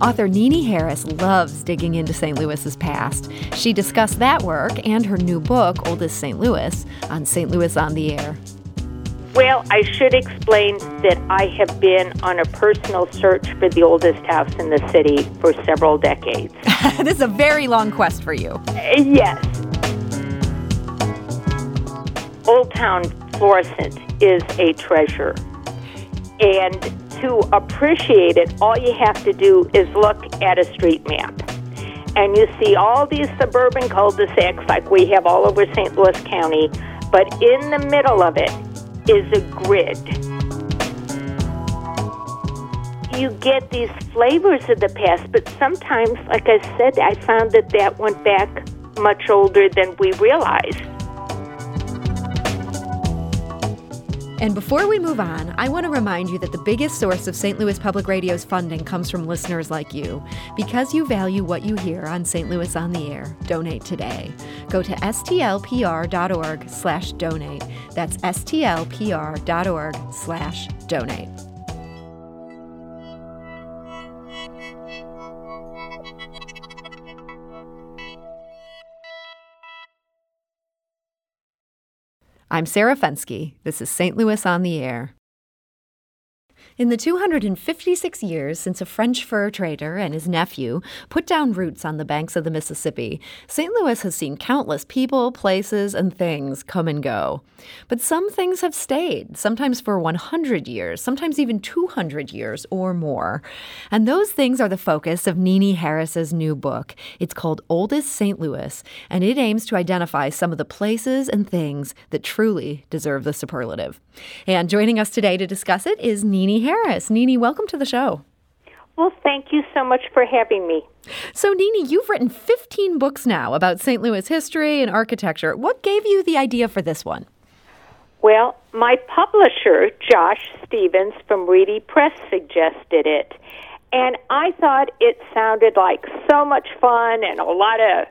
Author Nini Harris loves digging into St. Louis's past. She discussed that work and her new book, Oldest St. Louis, on St. Louis on the Air. Well, I should explain that I have been on a personal search for the oldest house in the city for several decades. this is a very long quest for you. Uh, yes. Old Town Florissant is a treasure. And to appreciate it, all you have to do is look at a street map. And you see all these suburban cul de sacs like we have all over St. Louis County, but in the middle of it is a grid. You get these flavors of the past, but sometimes, like I said, I found that that went back much older than we realized. And before we move on, I want to remind you that the biggest source of St. Louis Public Radio's funding comes from listeners like you. Because you value what you hear on St. Louis on the Air, donate today. Go to stlpr.org/donate. That's stlpr.org/donate. I'm Sarah Fenske. This is St. Louis on the Air. In the 256 years since a French fur trader and his nephew put down roots on the banks of the Mississippi, St. Louis has seen countless people, places, and things come and go. But some things have stayed, sometimes for 100 years, sometimes even 200 years or more. And those things are the focus of Nini Harris's new book. It's called Oldest St. Louis, and it aims to identify some of the places and things that truly deserve the superlative. And joining us today to discuss it is Nini Harris. Nini, welcome to the show. Well, thank you so much for having me. So, Nini, you've written 15 books now about St. Louis history and architecture. What gave you the idea for this one? Well, my publisher, Josh Stevens from Reedy Press, suggested it. And I thought it sounded like so much fun and a lot of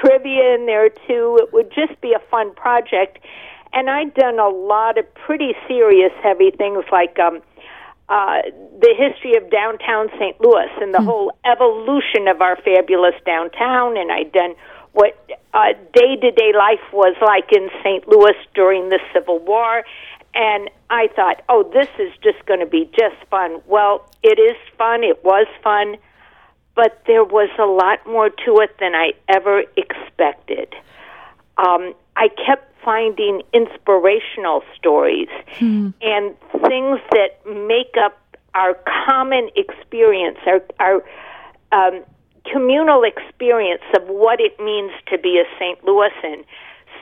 trivia in there, too. It would just be a fun project. And I'd done a lot of pretty serious, heavy things like um, uh, the history of downtown St. Louis and the hmm. whole evolution of our fabulous downtown. And I'd done what day to day life was like in St. Louis during the Civil War. And I thought, oh, this is just going to be just fun. Well, it is fun. It was fun. But there was a lot more to it than I ever expected. Um, I kept finding inspirational stories hmm. and things that make up our common experience, our, our um, communal experience of what it means to be a St. Louisan.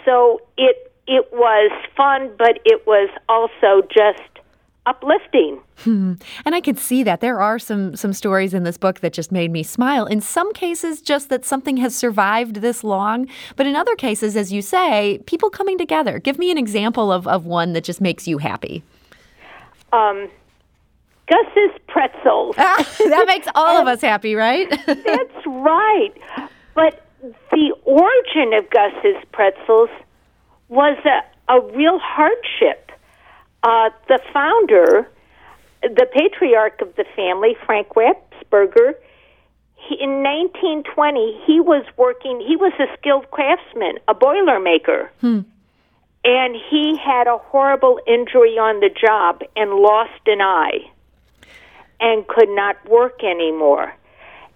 So it it was fun, but it was also just uplifting. Hmm. And I could see that there are some some stories in this book that just made me smile. In some cases, just that something has survived this long, but in other cases, as you say, people coming together. Give me an example of, of one that just makes you happy. Um, Gus's pretzels. that makes all of us happy, right? that's right. But the origin of Gus's pretzels was a, a real hardship uh, the founder, the patriarch of the family, Frank Ramsperger, he, in 1920, he was working, he was a skilled craftsman, a boiler maker. Hmm. And he had a horrible injury on the job and lost an eye and could not work anymore.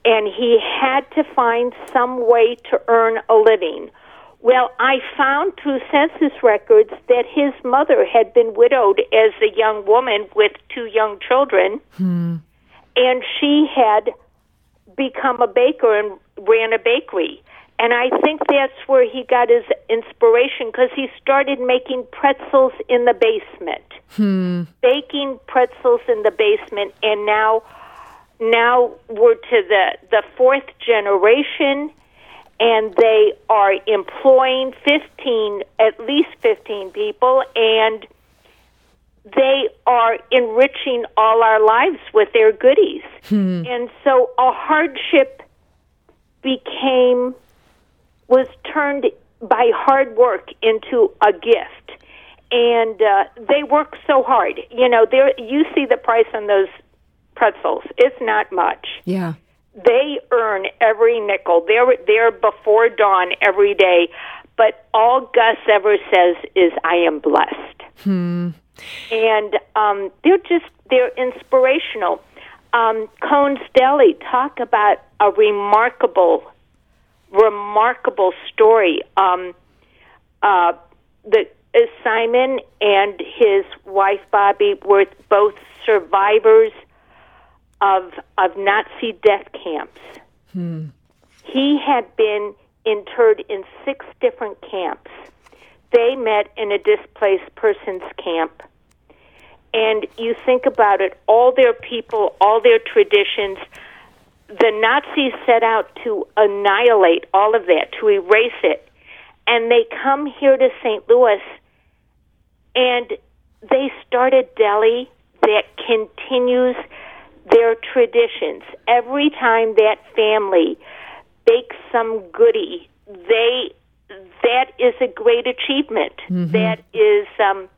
And he had to find some way to earn a living. Well, I found through census records that his mother had been widowed as a young woman with two young children, hmm. and she had become a baker and ran a bakery. And I think that's where he got his inspiration because he started making pretzels in the basement, hmm. baking pretzels in the basement, and now, now we're to the the fourth generation and they are employing 15, at least 15 people, and they are enriching all our lives with their goodies. Hmm. And so a hardship became, was turned by hard work into a gift. and uh, they work so hard. You know, there you see the price on those pretzels. It's not much. Yeah. They earn every nickel. They're they're before dawn every day. But all Gus ever says is, "I am blessed." Hmm. And um, they're just they're inspirational. Um, Kohn's Deli talk about a remarkable, remarkable story. Um, uh, the uh, Simon and his wife Bobby were both survivors of of Nazi death camps. Hmm. He had been interred in six different camps. They met in a displaced persons camp. And you think about it, all their people, all their traditions, the Nazis set out to annihilate all of that, to erase it. And they come here to St. Louis and they start a deli that continues their traditions. Every time that family bakes some goodie, they that is a great achievement. Mm-hmm. That is um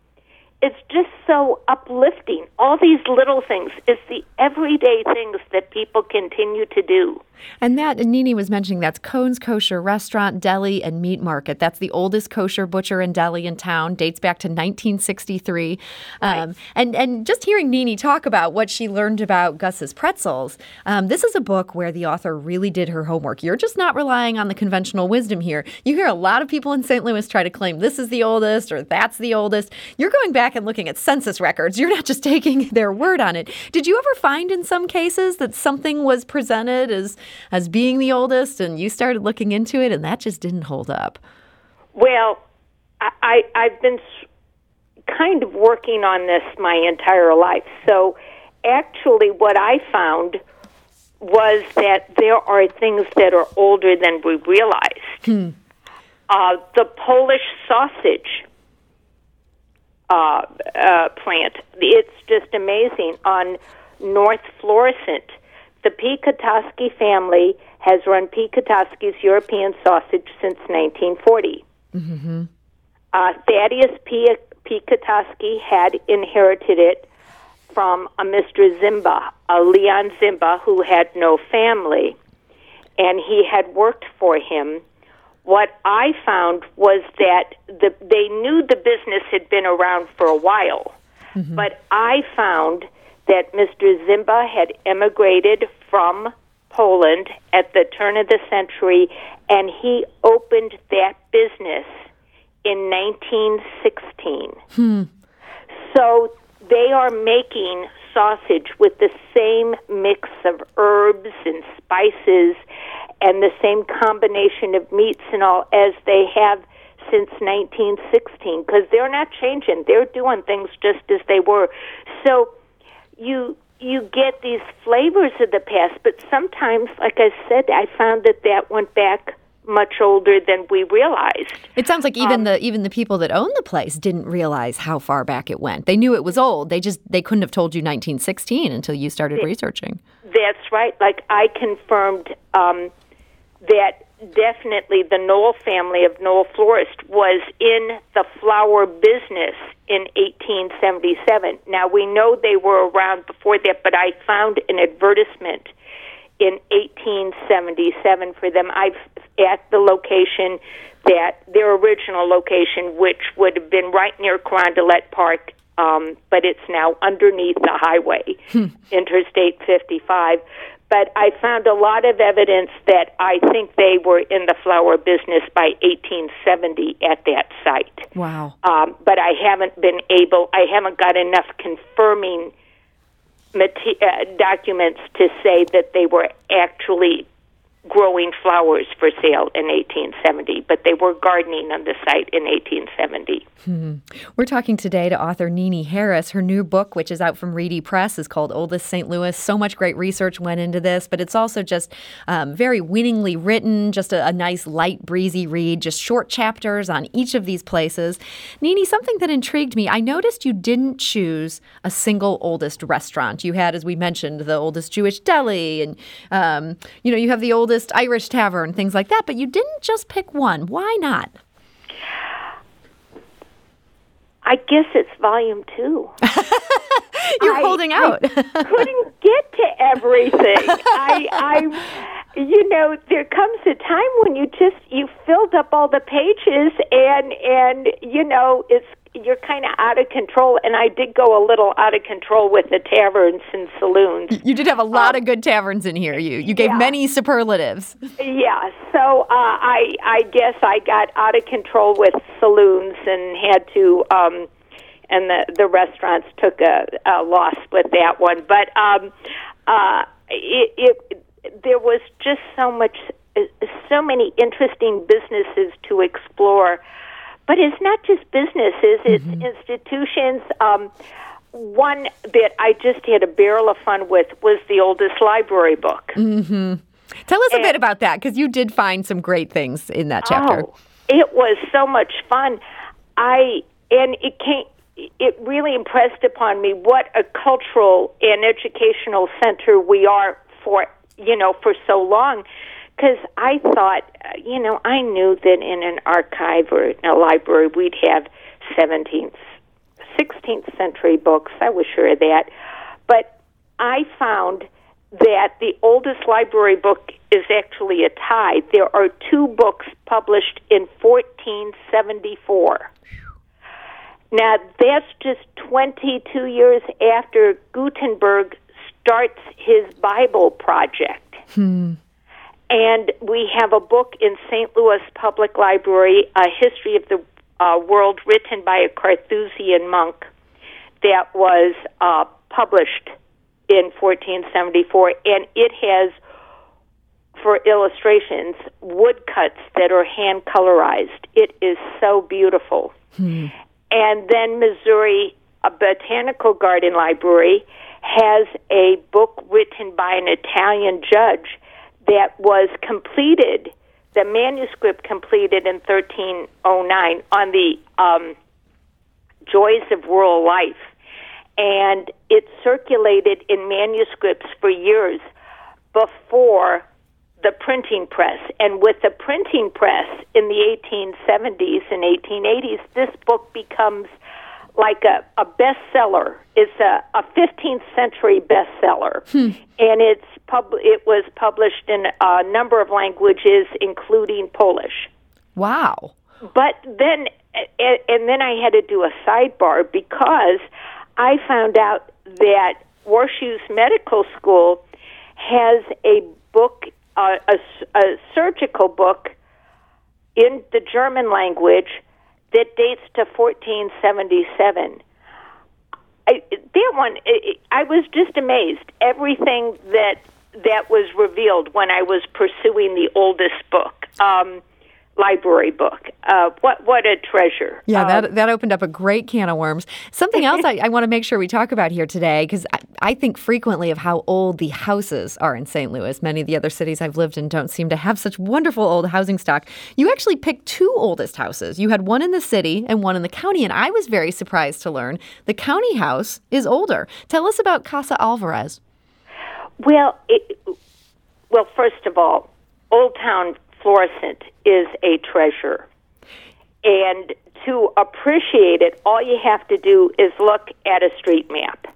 it's just so uplifting. All these little things. It's the everyday things that people continue to do. And that, and Nini was mentioning that's Kohn's Kosher Restaurant, Deli, and Meat Market. That's the oldest kosher butcher and deli in town, dates back to 1963. Right. Um, and, and just hearing Nini talk about what she learned about Gus's pretzels, um, this is a book where the author really did her homework. You're just not relying on the conventional wisdom here. You hear a lot of people in St. Louis try to claim this is the oldest or that's the oldest. You're going back and looking at census records. You're not just taking their word on it. Did you ever find in some cases that something was presented as as being the oldest and you started looking into it and that just didn't hold up? Well, I, I I've been kind of working on this my entire life. So actually what I found was that there are things that are older than we realized. Uh, the Polish sausage uh, uh, plant, it's just amazing. On North Florissant, the Piekutowski family has run Piekutowski's European sausage since 1940. Uh, Thaddeus P. Piekutowski had inherited it from a Mr. Zimba, a Leon Zimba who had no family, and he had worked for him. What I found was that the, they knew the business had been around for a while, mm-hmm. but I found that Mr. Zimba had emigrated from Poland at the turn of the century, and he opened that business in 1916. Hmm. So they are making sausage with the same mix of herbs and spices and the same combination of meats and all as they have since 1916 because they're not changing. They're doing things just as they were. So you you get these flavors of the past, but sometimes, like I said, I found that that went back much older than we realized. It sounds like Um, even the even the people that own the place didn't realize how far back it went. They knew it was old. They just they couldn't have told you 1916 until you started researching. That's right. Like I confirmed um, that definitely the Knoll family of Knoll Florist was in the flower business in 1877. Now we know they were around before that, but I found an advertisement in 1877 for them. I've at the location that their original location, which would have been right near Carondelet Park, um, but it's now underneath the highway, Interstate 55. But I found a lot of evidence that I think they were in the flower business by 1870 at that site. Wow. Um, but I haven't been able, I haven't got enough confirming mate- uh, documents to say that they were actually growing flowers for sale in 1870, but they were gardening on the site in 1870. We're talking today to author Nini Harris. Her new book, which is out from Reedy Press, is called Oldest St. Louis. So much great research went into this, but it's also just um, very winningly written, just a, a nice, light, breezy read, just short chapters on each of these places. Nini, something that intrigued me, I noticed you didn't choose a single oldest restaurant. You had, as we mentioned, the oldest Jewish deli, and um, you know, you have the oldest Irish tavern, things like that, but you didn't just pick one. Why not? I guess it's volume two. You're I- holding out. I couldn't get to everything. I, I, you know, there comes a time when you just you filled up all the pages, and and you know it's you're kind of out of control. And I did go a little out of control with the taverns and saloons. you did have a lot of good taverns in here. You you gave yeah. many superlatives. Yeah, so uh, I I guess I got out of control with saloons and had to, um, and the the restaurants took a, a loss with that one. But um, uh, it, it there was just so much, uh, so many interesting businesses to explore. But it's not just businesses; it's institutions. Um, one bit I just had a barrel of fun with was the oldest library book. Tell us a bit about that because you did find some great things in that chapter. Oh, it was so much fun. I and it came. It really impressed upon me what a cultural and educational center we are for you know for so long. Because I thought, uh, you know, I knew that in an archive or in a library we'd have 17th, 16th century books. I was sure of that. But I found that the oldest library book is actually a tie. There are two books published in 1474. Now, that's just 22 years after Gutenberg starts his Bible project. And we have a book in St. Louis Public Library, A History of the uh, World, written by a Carthusian monk, that was uh, published in 1474. And it has, for illustrations, woodcuts that are hand colorized. It is so beautiful. And then Missouri a Botanical Garden Library has a book written by an Italian judge that was completed, the manuscript completed in 1309 on the um, joys of rural life. And it circulated in manuscripts for years before the printing press. And with the printing press in the 1870s and 1880s, this book becomes like a, a bestseller. It's a, a 15th century bestseller, and it's pub- it was published in a number of languages, including Polish. Wow. But then, and then I had to do a sidebar because I found out that WashU's Medical School has a book, uh, a, a surgical book in the German language that dates to 1477. I, that one, I, was just amazed. Everything that that was revealed when I was pursuing the oldest book, um, library book. Uh, what what a treasure! Yeah, Um, that that opened up a great can of worms. Something else I, I want to make sure we talk about here today, because I, I think frequently of how old the houses are in St. Louis. Many of the other cities I've lived in don't seem to have such wonderful old housing stock. You actually picked two oldest houses. You had one in the city and one in the county, and I was very surprised to learn the county house is older. Tell us about Casa Alvarez. Well, it, well, first of all, Old Town Florissant is a treasure. And to appreciate it, all you have to do is look at a street map.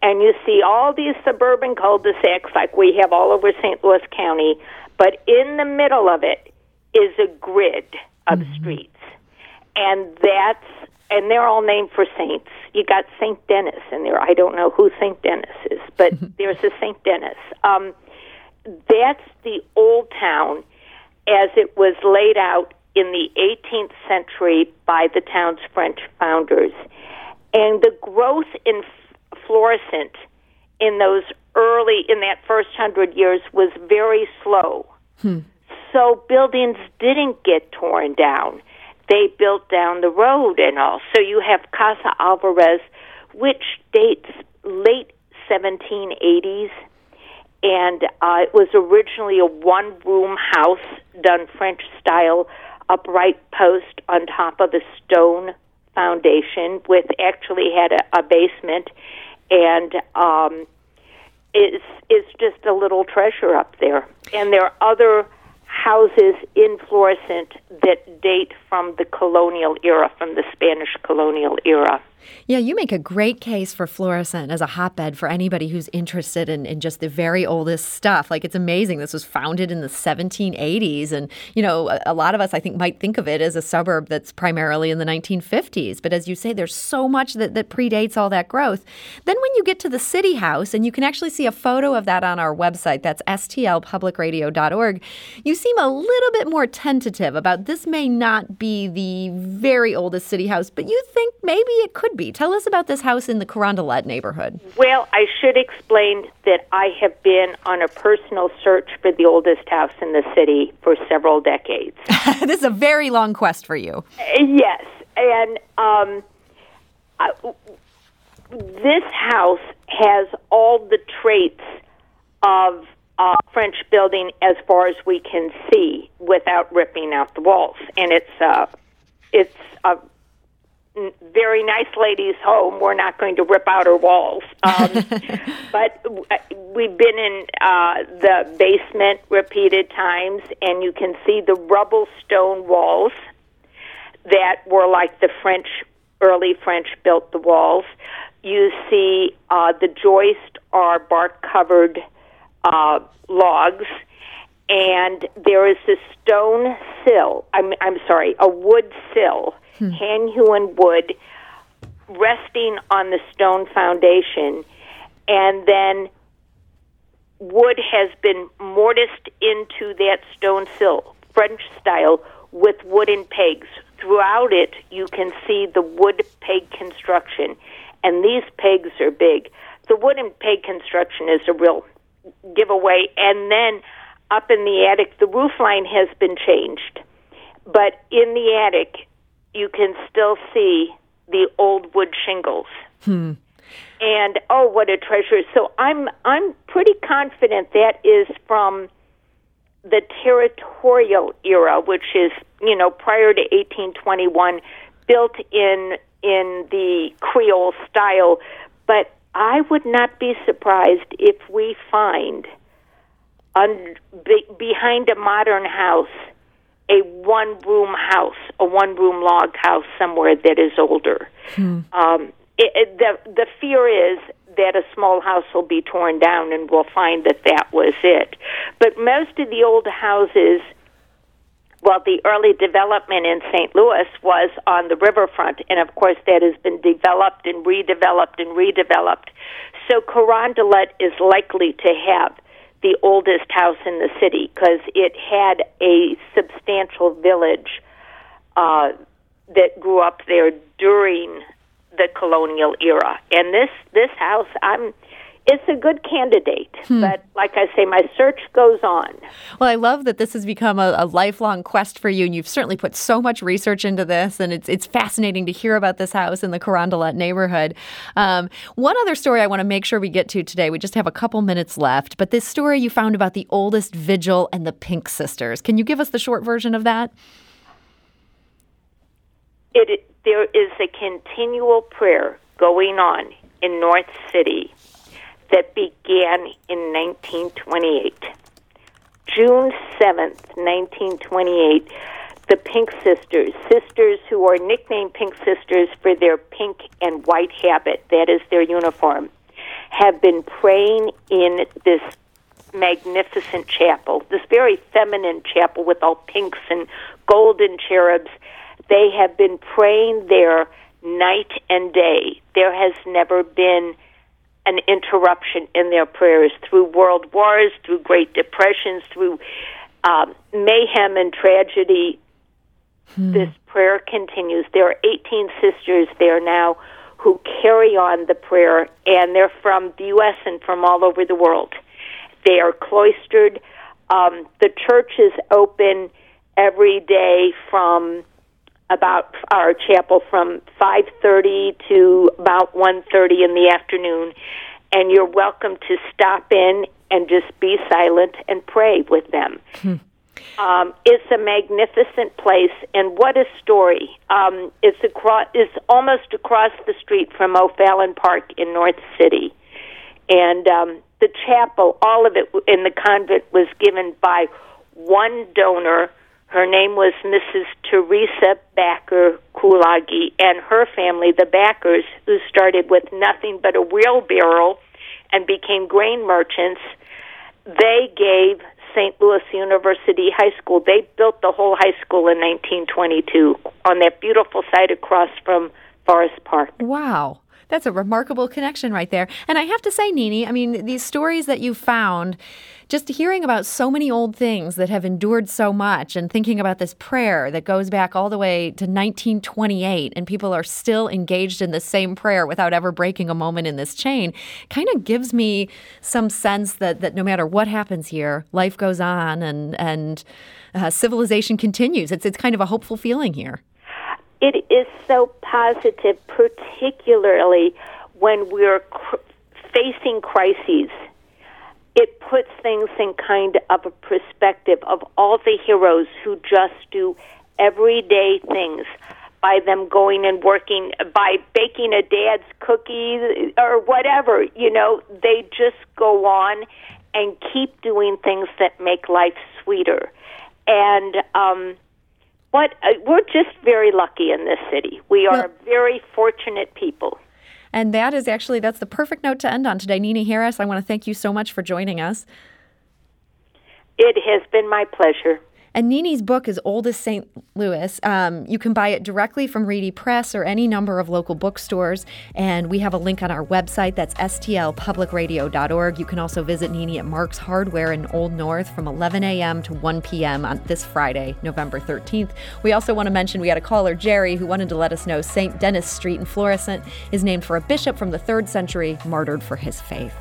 And you see all these suburban cul de sacs like we have all over St. Louis County, but in the middle of it is a grid of streets. And that's and they're all named for saints. You got Saint Dennis in there. I don't know who Saint Dennis is, but there's a Saint Dennis. Um, that's the old town as it was laid out in the 18th century by the town's French founders. And the growth in F- Florissant in those early, in that first hundred years, was very slow. Hmm. So buildings didn't get torn down. They built down the road and all. So you have Casa Alvarez, which dates late 1780s and uh, it was originally a one room house done French style, upright post on top of a stone foundation with actually had a, a basement. And um it's it's just a little treasure up there. And there are other houses in Florissant that date from the colonial era, from the Spanish colonial era. Yeah, you make a great case for Florissant as a hotbed for anybody who's interested in, in just the very oldest stuff. Like, it's amazing. This was founded in the 1780s. And, you know, a, a, lot of us, I think, might think of it as a suburb that's primarily in the 1950s. But as you say, there's so much that, that predates all that growth. Then when you get to the City House, and you can actually see a photo of that on our website, that's stlpublicradio.org, you seem a little bit more tentative about this may not be the very oldest City House, but you think maybe it could be. Tell us about this house in the Carondelet neighborhood. Well, I should explain that I have been on a personal search for the oldest house in the city for several decades. this is a very long quest for you. Yes, and um, uh, this house has all the traits of uh, French building as far as we can see without ripping out the walls, and it's uh, it's a very nice lady's home. We're not going to rip out her walls. Um, but we've been in uh, the basement repeated times, and you can see the rubble stone walls that were like the French, early French built the walls. You see uh, the joist are bark covered uh, logs. And there is a stone sill. I'm, I'm sorry, a wood sill hmm. hand hewn wood resting on the stone foundation, and then wood has been mortised into that stone sill, French style, with wooden pegs. Throughout it, you can see the wood peg construction, and these pegs are big. The wooden peg construction is a real giveaway, and then up in the attic, the roof line has been changed. But in the attic, you can still see the old wood shingles. Hmm. And oh, what a treasure! So I'm I'm pretty confident that is from the territorial era, which is you know prior to 1821, built in in the Creole style. But I would not be surprised if we find un, be, behind a modern house a one room house, a one room log house somewhere that is older. Hmm. Um, it, it, the the fear is that a small house will be torn down and we'll find that that was it. But most of the old houses, well, the early development in St. Louis was on the riverfront, and of course that has been developed and redeveloped and redeveloped. So Carondelet is likely to have the oldest house in the city because it had a substantial village uh, that grew up there during the colonial era. And this this house, I'm it's a good candidate. Hmm. But like I say, my search goes on. Well, I love that this has become a, a, lifelong quest for you, and you've certainly put so much research into this, and it's it's fascinating to hear about this house in the Carondelet neighborhood. Um, one other story I want to make sure we get to today. We just have a couple minutes left, but this story you found about the oldest vigil and the Pink Sisters. Can you give us the short version of that? It, there is a continual prayer going on in North City that began in 1928. June 7th, 1928, the Pink Sisters, sisters who are nicknamed Pink Sisters for their pink and white habit, that is their uniform, have been praying in this magnificent chapel, this very feminine chapel with all pinks and golden cherubs. They have been praying there night and day. There has never been an interruption in their prayers through world wars, through great depressions, through um, mayhem and tragedy. Hmm. This prayer continues. There are 18 sisters there now who carry on the prayer, and they're from the U.S. and from all over the world. They are cloistered. Um, the church is open every day from about our chapel from 5:30 to about 1:30 in the afternoon and you're welcome to stop in and just be silent and pray with them. Hmm. Um, it's a magnificent place, and what a story! Um, it's across, it's almost across the street from O'Fallon Park in North City, and um, the chapel, all of it in the convent, was given by one donor. Her name was Mrs. Teresa Backer Kulage, and her family, the Backers, who started with nothing but a wheelbarrow and became grain merchants, they gave St. Louis University High School. They built the whole high school in 1922 on that beautiful site across from Forest Park. Wow. That's a remarkable connection right there. And I have to say, Nini, I mean, these stories that you found, just hearing about so many old things that have endured so much and thinking about this prayer that goes back all the way to 1928 and people are still engaged in the same prayer without ever breaking a moment in this chain kind of gives me some sense that, that no matter what happens here, life goes on and, and uh, civilization continues. It's, it's kind of a hopeful feeling here it is so positive, particularly when we're cr- facing crises. It puts things in kind of a perspective of all the heroes who just do everyday things by them going and working, by baking a dad's cookies or whatever. You know, they just go on and keep doing things that make life sweeter. And, um, what uh, we're just very lucky in this city. We are well, very fortunate people. And that is actually that's the perfect note to end on today. Nini Harris, I want to thank you so much for joining us. It has been my pleasure. And Nini's book is Oldest St. Louis. Um, you can buy it directly from Reedy Press or any number of local bookstores. And we have a link on our website. That's stlpublicradio.org. You can also visit Nini at Mark's Hardware in Old North from 11 a.m. to 1 p.m. on this Friday, November 13th. We also want to mention we had a caller, Jerry, who wanted to let us know St. Denis Street in Florissant is named for a bishop from the third century martyred for his faith.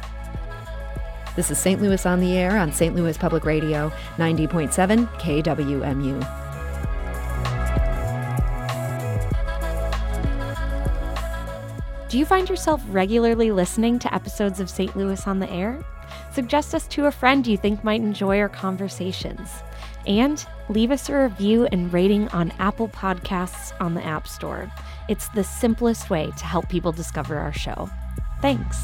This is St. Louis on the Air on St. Louis Public Radio, 90.7 KWMU. Do you find yourself regularly listening to episodes of St. Louis on the Air? Suggest us to a friend you think might enjoy our conversations. And leave us a review and rating on Apple Podcasts on the App Store. It's the simplest way to help people discover our show. Thanks.